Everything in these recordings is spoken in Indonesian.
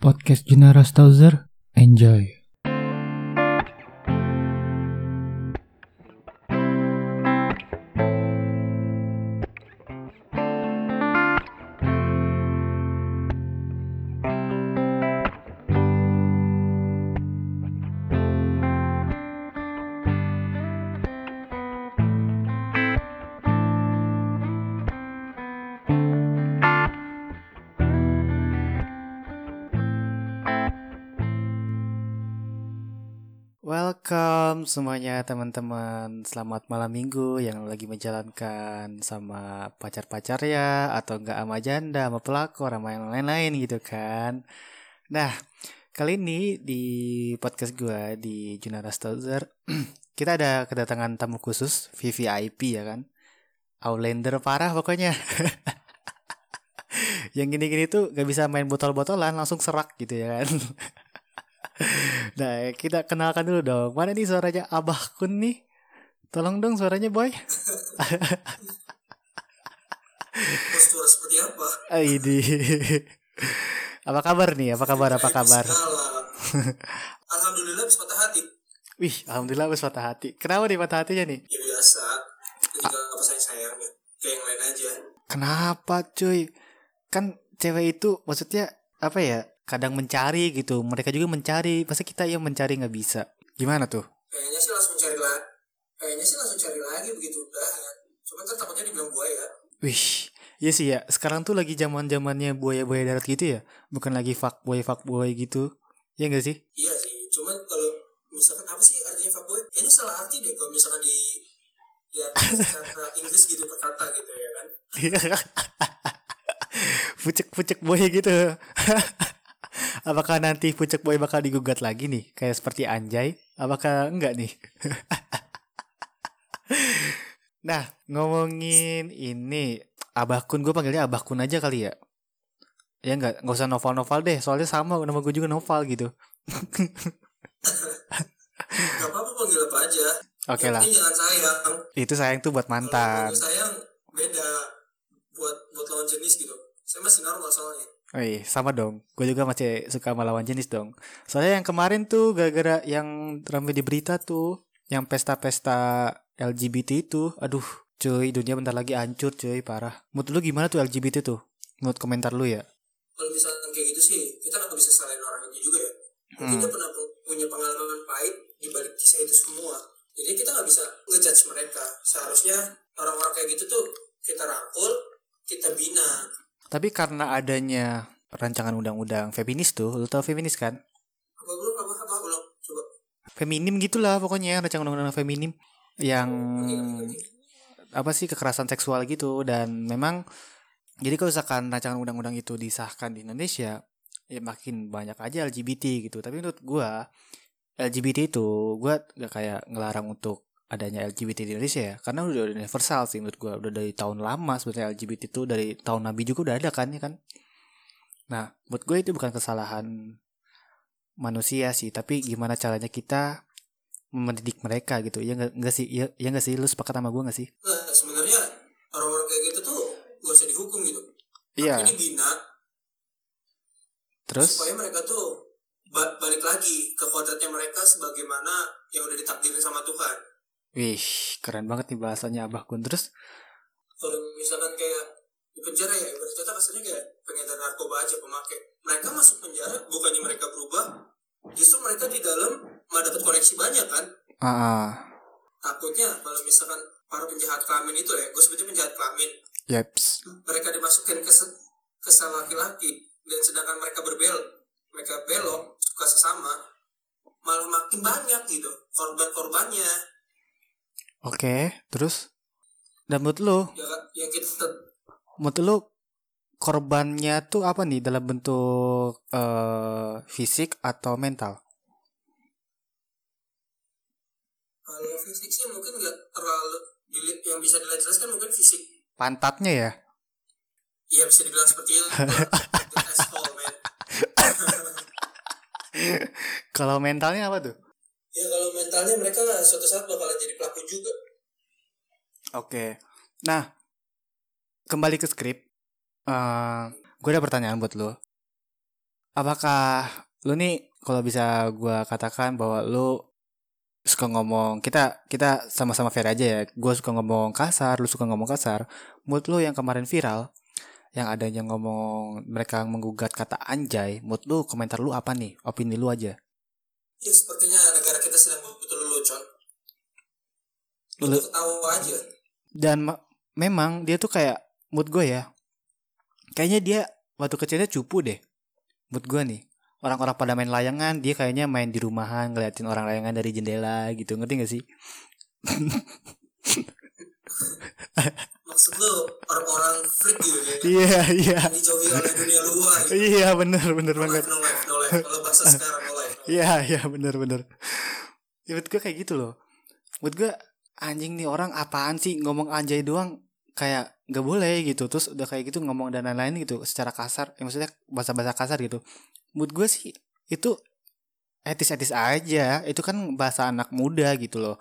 Podcast Junara Stauzer, enjoy. Welcome semuanya teman-teman. Selamat malam minggu yang lagi menjalankan sama pacar-pacar ya Atau enggak sama janda, sama pelakor, sama yang lain-lain gitu kan. Nah, kali ini di podcast gue di Junara Stauzer Kita ada kedatangan tamu khusus VVIP ya kan? Outlander parah pokoknya. Yang gini-gini tuh gak bisa main botol-botolan langsung serak gitu ya kan Nah, kita kenalkan dulu dong. Mana nih suaranya Abah Kun nih? Tolong dong suaranya, Boy. postur seperti apa? Aidi. apa kabar nih? Apa kabar? Apa kabar? Alhamdulillah bisa patah hati. Wih, alhamdulillah wis patah hati. Kenapa nih patah hatinya nih? Ya biasa. Juga apa sayang sayangnya. Kayak yang lain aja. Kenapa, cuy? Kan cewek itu maksudnya apa ya? Kadang mencari gitu. Mereka juga mencari. Pasti kita yang mencari nggak bisa. Gimana tuh? Kayaknya sih langsung cari lagi. Kayaknya sih langsung cari lagi begitu udah. Cuma ntar takutnya dibilang buaya. Wih, iya sih ya. Sekarang tuh lagi zaman zamannya buaya-buaya darat gitu ya. Bukan lagi fuckboy fuckboy gitu. Ya enggak sih? Iya sih. Cuman kalau misalkan apa sih artinya fuckboy? Kayaknya salah arti deh kalau misalkan di arti secara Inggris gitu kata gitu ya kan. pucek-pucek boy gitu. Apakah nanti pucek boy bakal digugat lagi nih? Kayak seperti Anjay? Apakah enggak nih? nah, ngomongin ini. Abah Kun, gue panggilnya Abah Kun aja kali ya? Ya enggak, nggak usah novel-novel deh. Soalnya sama, nama gue juga novel gitu. Gak apa-apa panggil apa aja. Oke Yang lah. jangan sayang. Itu sayang tuh buat Kalau mantan. panggil sayang beda buat buat lawan jenis gitu. Saya masih normal soalnya. Oh iya, sama dong. Gue juga masih suka sama lawan jenis dong. Soalnya yang kemarin tuh gara-gara yang rame di berita tuh, yang pesta-pesta LGBT itu, aduh, cuy, dunia bentar lagi hancur, cuy, parah. Menurut lu gimana tuh LGBT tuh? Menurut komentar lu ya? kalau misalkan kayak gitu sih kita nggak bisa salahin orang itu juga ya mungkin Hmm. dia pernah pu- punya pengalaman pahit di balik kisah itu semua jadi kita nggak bisa ngejudge mereka seharusnya orang-orang kayak gitu tuh kita rangkul kita bina Tapi karena adanya rancangan undang-undang feminis tuh, lu tau feminis kan? apa belum? Apa apa belum? Coba. Feminim gitulah pokoknya rancangan undang-undang feminim yang Oke, oke, oke. apa sih kekerasan seksual gitu. Dan memang jadi kalau misalkan rancangan undang-undang itu disahkan di Indonesia ya makin banyak aja LGBT gitu. Tapi menurut gua LGBT itu gua gak kayak ngelarang untuk adanya LGBT di Indonesia ya. Karena udah universal sih menurut gua. Udah dari tahun lama sebenarnya LGBT itu dari tahun Nabi juga udah ada kan ya kan? Nah buat gue itu bukan kesalahan manusia sih. Tapi gimana caranya kita mendidik mereka gitu. Ya nggak sih? Ya, ya nggak sih? Lu sepakat sama gue nggak sih? Nah sebenarnya orang-orang kayak gitu tuh gak usah dihukum gitu. Iya. tapi dibina. Terus? supaya mereka tuh ba- balik lagi ke kodratnya mereka sebagaimana yang udah ditakdirin sama Tuhan Wih, keren banget nih bahasanya Abah Kun. Terus, kalau misalkan kayak di penjara ya ibarat kata kasarnya kayak pengedar narkoba aja pemakai. Mereka masuk penjara bukannya mereka berubah justru mereka di dalam malah dapat koreksi banyak kan? Ah, ah, takutnya kalau misalkan para penjahat kelamin itu ya gue sebutnya penjahat kelamin. Yeps. mereka dimasukin ke se- ke laki-laki dan sedangkan mereka berbel mereka belok suka sesama malah makin banyak gitu korban-korbannya Oke, terus? Dan menurut lu, ya kan yang kita menurut lu korbannya tuh apa nih dalam bentuk eh fisik atau mental? kalau fisik sih mungkin nggak terlalu yang bisa dilihat jelas kan mungkin fisik Pantatnya ya? Iya bisa dibilang seperti itu. Kalau mentalnya apa tuh? Ya kalau mentalnya mereka lah suatu saat bakalan jadi pelaku juga. Oke. Nah, kembali ke skrip. Eh gue ada pertanyaan buat lo. apakah lu nih kalau bisa gua katakan bahwa lu suka ngomong kita kita sama-sama fair aja ya gue suka ngomong kasar lu suka ngomong kasar mood lu yang kemarin viral yang adanya ngomong mereka menggugat kata anjay mood lu komentar lu apa nih opini lu aja Ya sepertinya Lu- Lu ketawa aja. dan me- memang dia tuh kayak mood gue ya kayaknya dia waktu kecilnya cupu deh mood gue nih orang-orang pada main layangan dia kayaknya main di rumahan ngeliatin orang layangan dari jendela gitu ngerti gak sih Maksud lu orang-orang freak gitu ya. iya iya Yang dijauhi oleh dunia luar gitu. iya bener bener No banget life, no life, no life. Kalau bahasa sekarang no life. no life. Iya iya bener bener ya, Menurut gue kayak gitu loh Menurut gue anjing nih orang apaan sih ngomong anjay doang? Kayak gak boleh gitu. Terus udah kayak gitu ngomong dan lain-lain gitu Secara kasar. Ya Maksudnya bahasa-bahasa kasar gitu. Menurut gue sih itu etis-etis aja. Itu kan bahasa anak muda gitu loh.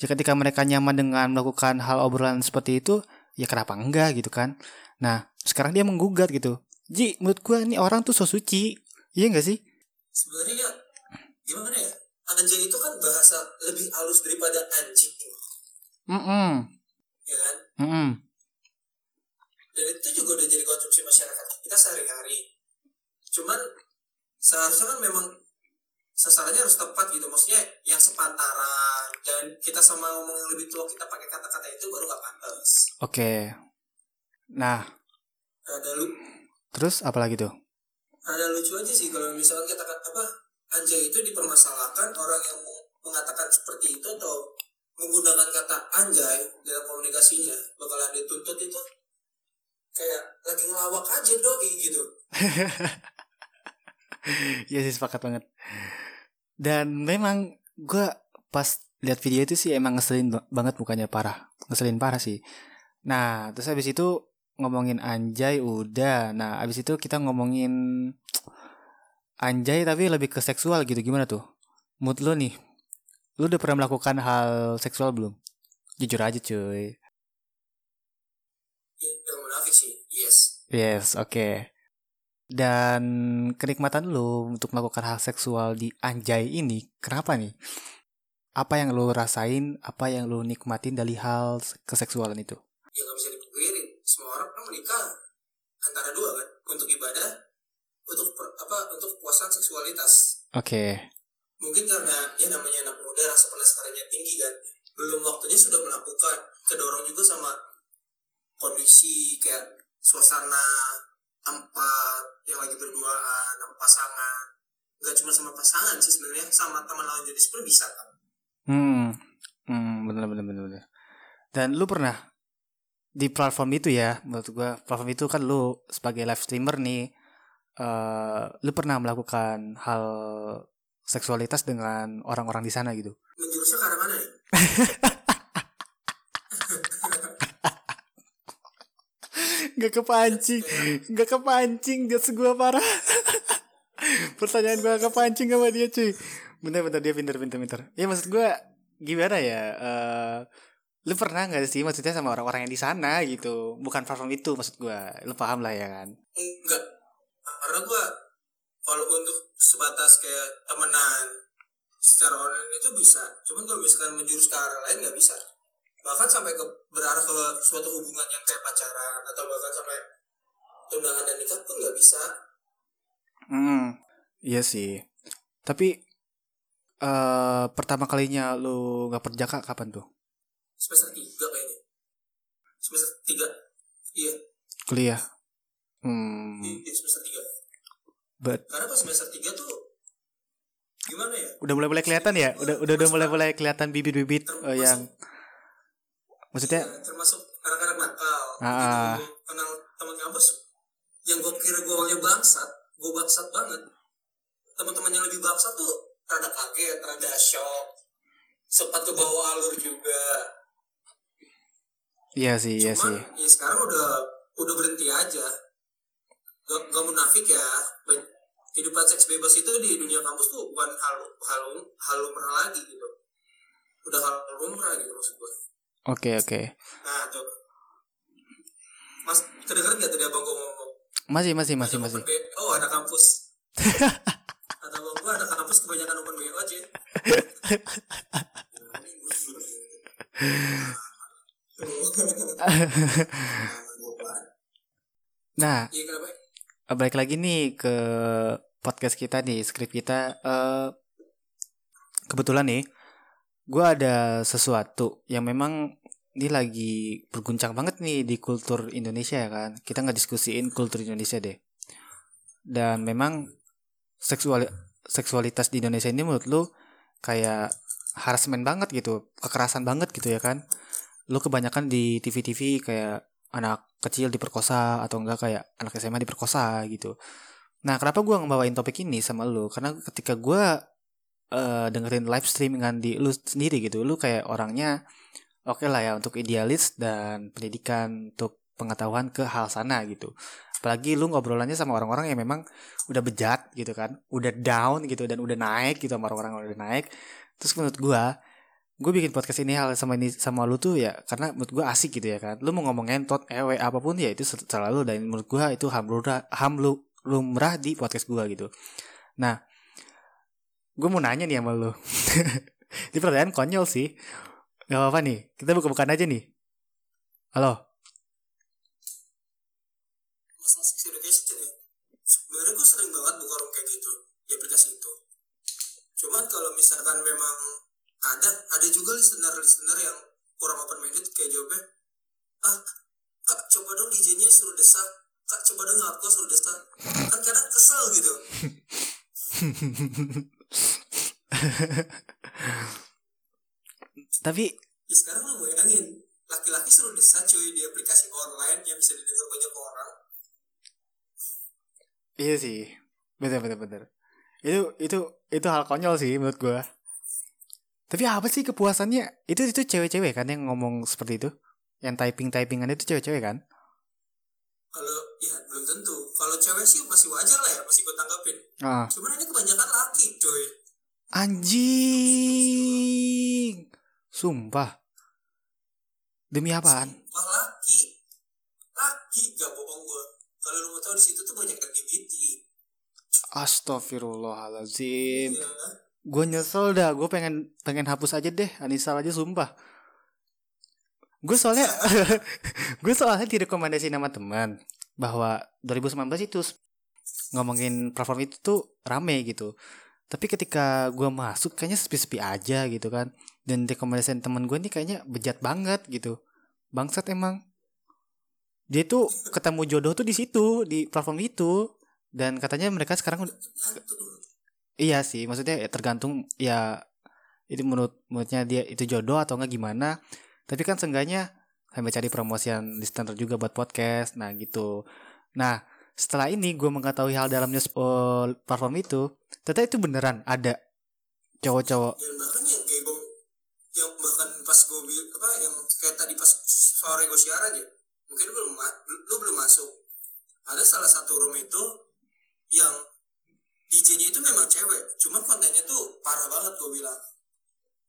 Ya ketika mereka nyaman dengan melakukan hal obrolan seperti itu Ya kenapa enggak gitu kan? Nah sekarang dia menggugat gitu. Ji menurut gue nih orang tuh so suci. Iya gak sih? Sebenarnya gimana ya? Anjay itu kan bahasa lebih halus daripada anjing. Mm-mm. Ya kan? Mm-mm. Dan itu juga udah jadi konsumsi masyarakat kita sehari-hari. Cuman seharusnya kan memang sasarannya harus tepat gitu. Maksudnya yang sepantaran. Dan kita sama ngomong yang lebih tua kita pakai kata-kata itu baru gak pantas. Oke. Nah, Rada, lu, terus apa lagi tuh? rada lucu aja sih kalau misalkan kita kata apa anjay itu dipermasalahkan orang yang meng- mengatakan seperti itu atau menggunakan kata anjay dalam komunikasinya bakalan dituntut itu kayak lagi ngelawak aja doi gitu Iya sih sepakat banget. Dan memang gue pas lihat video itu sih emang ngeselin ba- banget mukanya parah, ngeselin parah sih. Nah, terus habis itu ngomongin anjay udah. Nah, habis itu kita ngomongin anjay tapi lebih ke seksual gitu. Gimana tuh? Mood lo nih. Lu udah pernah melakukan hal seksual belum? Jujur aja cuy. ya munafik sih yes Yes, oke. Dan kenikmatan lu untuk melakukan hal seksual di anjay ini, kenapa nih? Apa yang lu rasain, apa yang lu nikmatin dari hal keseksualan itu? ya nggak bisa dipungkiri semua orang kan menikah antara dua kan untuk ibadah untuk per- apa untuk kepuasan seksualitas. Oke, mungkin karena ya namanya anak muda rasa penasarannya tinggi kan. Belum waktunya sudah melakukan. Kedorong juga sama kondisi kayak suasana tempat yang lagi berduaan sama pasangan. Nggak cuma sama pasangan sih sebenarnya sama teman lawan jenis pun bisa kan hmm, hmm, bener bener bener bener. Dan lu pernah di platform itu ya, menurut gua platform itu kan lu sebagai live streamer nih, eh lu pernah melakukan hal seksualitas dengan orang-orang di sana gitu? menjurusnya ke arah mana nih? Gak kepancing. Gak kepancing Dia gua parah. Pertanyaan gua gak kepancing sama dia cuy. Bentar-bentar dia pinter-pinter-pinter Ya maksud gua Gimana ya eh Lu pernah gak sih Maksudnya sama orang-orang yang di sana gitu? Bukan platform itu maksud gua. Lu paham lah ya kan? Enggak karena gua kalau untuk sebatas kayak temenan secara online itu bisa. Cuman kalau misalkan menjurus ke arah lain nggak bisa. Bahkan sampai ke berarah ke suatu hubungan yang kayak pacaran atau bahkan sampai tunangan dan nikah pun nggak bisa. Hmm Iya sih. Tapi eh Pertama kalinya lu gak perjaka kapan tuh? semester tiga kayaknya. Semester tiga iya. Kuliah? Hmm. Di semester tiga But karena pas semester tiga tuh gimana ya? Udah mulai mulai kelihatan ya? Udah udah udah mulai mulai kelihatan bibit-bibit eh, yang maksudnya Iya, termasuk anak-anak nakal. Ah. Begitu gua kenal teman kampus yang gue kira gue awalnya bangsat gue bangsat banget. Teman-teman yang lebih bangsat tuh rada kaget rada shock. Sempat ke bawah alur juga. Iya sih iya sih. ya sekarang udah udah berhenti aja. Gak, gak munafik ya kehidupan seks bebas itu di dunia kampus tuh bukan hal hal hal lumrah lagi gitu udah hal lumrah gitu maksud gue oke oke nah tuh mas kedengeran gak tadi abang gue ngomong masih masih masih Ada masih BO anak kampus Kata bang gua ada kampus kebanyakan open BO aja. Nah, Iya kenapa? Eh, balik lagi nih ke podcast kita nih, skrip kita. Eh kebetulan nih, gue ada sesuatu yang memang ini lagi berguncang banget nih di kultur Indonesia ya kan. Kita nggak diskusiin kultur Indonesia deh. Dan memang seksual seksualitas di Indonesia ini menurut lu kayak harassment banget gitu, kekerasan banget gitu ya kan. Lu kebanyakan di TV-TV kayak anak kecil diperkosa atau enggak kayak anak SMA diperkosa gitu. Nah, kenapa gua ngebawain topik ini sama lu? Karena ketika gua eh, dengerin live streamingan di lu sendiri gitu, lu kayak orangnya oke lah ya untuk idealis dan pendidikan untuk pengetahuan ke hal sana gitu. Apalagi lu ngobrolannya sama orang-orang yang memang udah bejat gitu kan, udah down gitu dan udah naik gitu sama orang-orang yang udah naik. Terus menurut gua gue bikin podcast ini hal sama ini sama lu tuh ya karena menurut gue asik gitu ya kan? Lu mau ngomong ngentot ewe apa pun ya itu selalu dan menurut gue itu ham lumrah ham lu- lumrah di podcast gue gitu. Nah gue mau nanya nih sama lu. Ini pertanyaan konyol sih. Gak apa-apa nih kita buka-bukaan aja nih. Halo? Ya. Sebenarnya gue sering banget buka room kayak gitu di aplikasi itu. Cuman kalau misalkan memang ada, ada juga listener-listener yang kurang open minded kayak jawabnya, ah kak coba dong DJ-nya suruh desak, kak coba dong ngaku suruh desak. Kan kadang kesel gitu. tapi Ya sekarang lu bayangin, laki-laki suruh desak cuy di aplikasi online yang bisa didengar banyak orang. iya sih bener bener bener itu itu itu hal konyol sih menurut gue tapi apa sih kepuasannya itu itu cewek-cewek kan yang ngomong seperti itu yang typing typingan itu cewek-cewek kan Kalau ya belum tentu. Kalau cewek sih masih wajar lah ya, masih gue tanggapin. ah Cuman ini kebanyakan laki cuy. anjing sumpah demi apaan Wah laki, laki gak bohong gue. Kalau lu mau tahu di situ tuh banyak LGBT. Astagfirullahaladzim Ya, kan? Gue nyesel dah Gue pengen pengen hapus aja deh Anisal aja sumpah. Gue soalnya Gue soalnya direkomendasi nama teman Bahwa 2019 itu Ngomongin platform itu tuh Rame gitu. Tapi ketika gue masuk Kayaknya sepi-sepi aja gitu kan. Dan rekomendasi teman gue ini kayaknya Bejat banget gitu. Bangsat emang. Dia tuh ketemu jodoh tuh di situ Di platform itu. Dan katanya mereka sekarang. Iya sih, maksudnya ya tergantung ya itu menurut menurutnya dia itu jodoh atau enggak gimana. Tapi kan seenggaknya sambil cari promosian listener juga buat podcast. Nah, gitu. Nah, setelah ini gue mengetahui hal dalamnya eh, platform itu, ternyata itu beneran ada cowok-cowok. Dan bahkan yang kayak yang bahkan pas gue apa yang kayak tadi pas sore gue siaran ya, mungkin lu belum lu belum masuk. Ada salah satu room itu yang Memang cewek, cuman kontennya tuh parah banget gue bilang.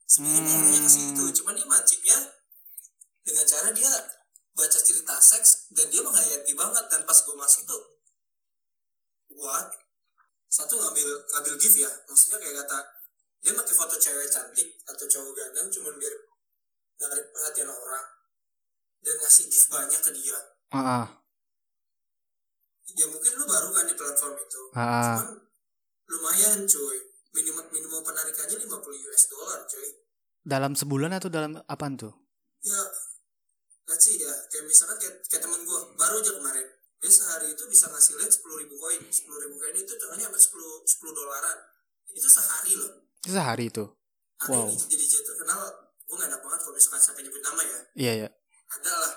Sebenarnya Hmm. hmm. ke situ, cuman dia mancingnya dengan cara dia baca cerita seks dan dia menghayati banget dan pas gue masuk tuh what satu ngambil ngambil gift ya maksudnya kayak kata dia pakai foto cewek cantik atau cowok ganteng cuman biar narik perhatian orang dan ngasih gift banyak ke dia Ah, ah, ya mungkin lu baru kan di platform itu ah, ah. cuman lumayan cuy. Minimum minimum penarikannya 50 US dollar cuy. Dalam sebulan atau dalam apaan tuh? ya let's see ya. Kayak misalkan kayak, kayak temen gue baru aja kemarin. Dia sehari itu bisa ngasih lihat sepuluh ribu koin. sepuluh ribu koin itu contohnya sampai sepuluh sepuluh dolaran. Itu sehari loh. Itu sehari itu. ada Wow. yang jadi DJ terkenal gue gak enak banget kalau misalkan sampai nyebut nama ya. Iya, ya. ada lah.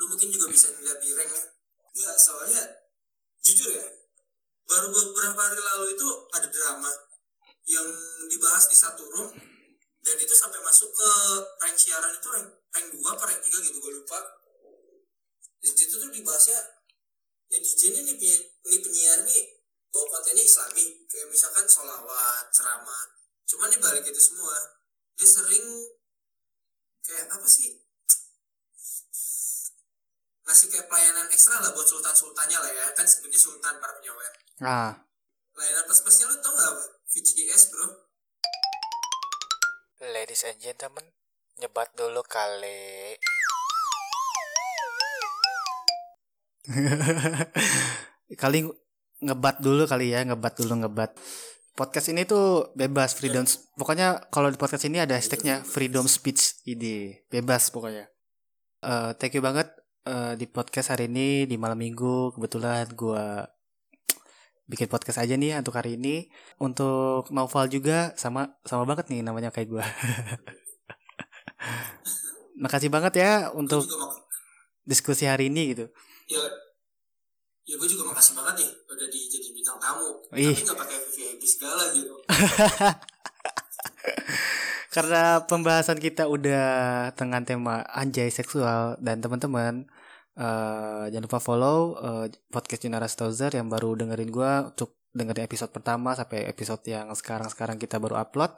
Lu mungkin juga bisa ngeliat di ranknya. Ya soalnya jujur ya baru beberapa hari lalu itu ada drama yang dibahas di satu room dan itu sampai masuk ke rank siaran itu rank rank 2 apa rank 3 gitu gue lupa. Di situ tuh dibahasnya ya DJ ini nih, penyi- nih penyiar nih bawa kontennya islami. Kayak misalkan sholawat ceramah. Cuman di balik itu semua dia sering kayak apa sih ngasih kayak pelayanan ekstra lah buat sultan sultannya lah ya kan sebenarnya sultan para penyawer Ah, Layanan plus plusnya lu tau gak? VCS bro. Ladies and gentlemen, nyebat dulu kali. kali ngebat dulu kali ya, ngebat dulu ngebat. Podcast ini tuh bebas freedom. Pokoknya kalau di podcast ini ada hashtagnya freedom speech ide, bebas pokoknya. Eh, thank you banget eh, di podcast hari ini di malam minggu kebetulan gua bikin podcast aja nih untuk hari ini. Untuk Novel juga sama sama banget nih namanya kayak gua. Makasih banget ya Gue untuk diskusi hari ini gitu. ya ya gue juga makasih banget nih udah di jadi bintang tamu Ih. tapi nggak pakai VIP segala gitu Karena pembahasan kita udah dengan tema anjay seksual dan teman-teman eh, jangan lupa follow eh, podcast Junara Stauzer yang baru dengerin gua untuk dengerin episode pertama sampai episode yang sekarang-sekarang kita baru upload.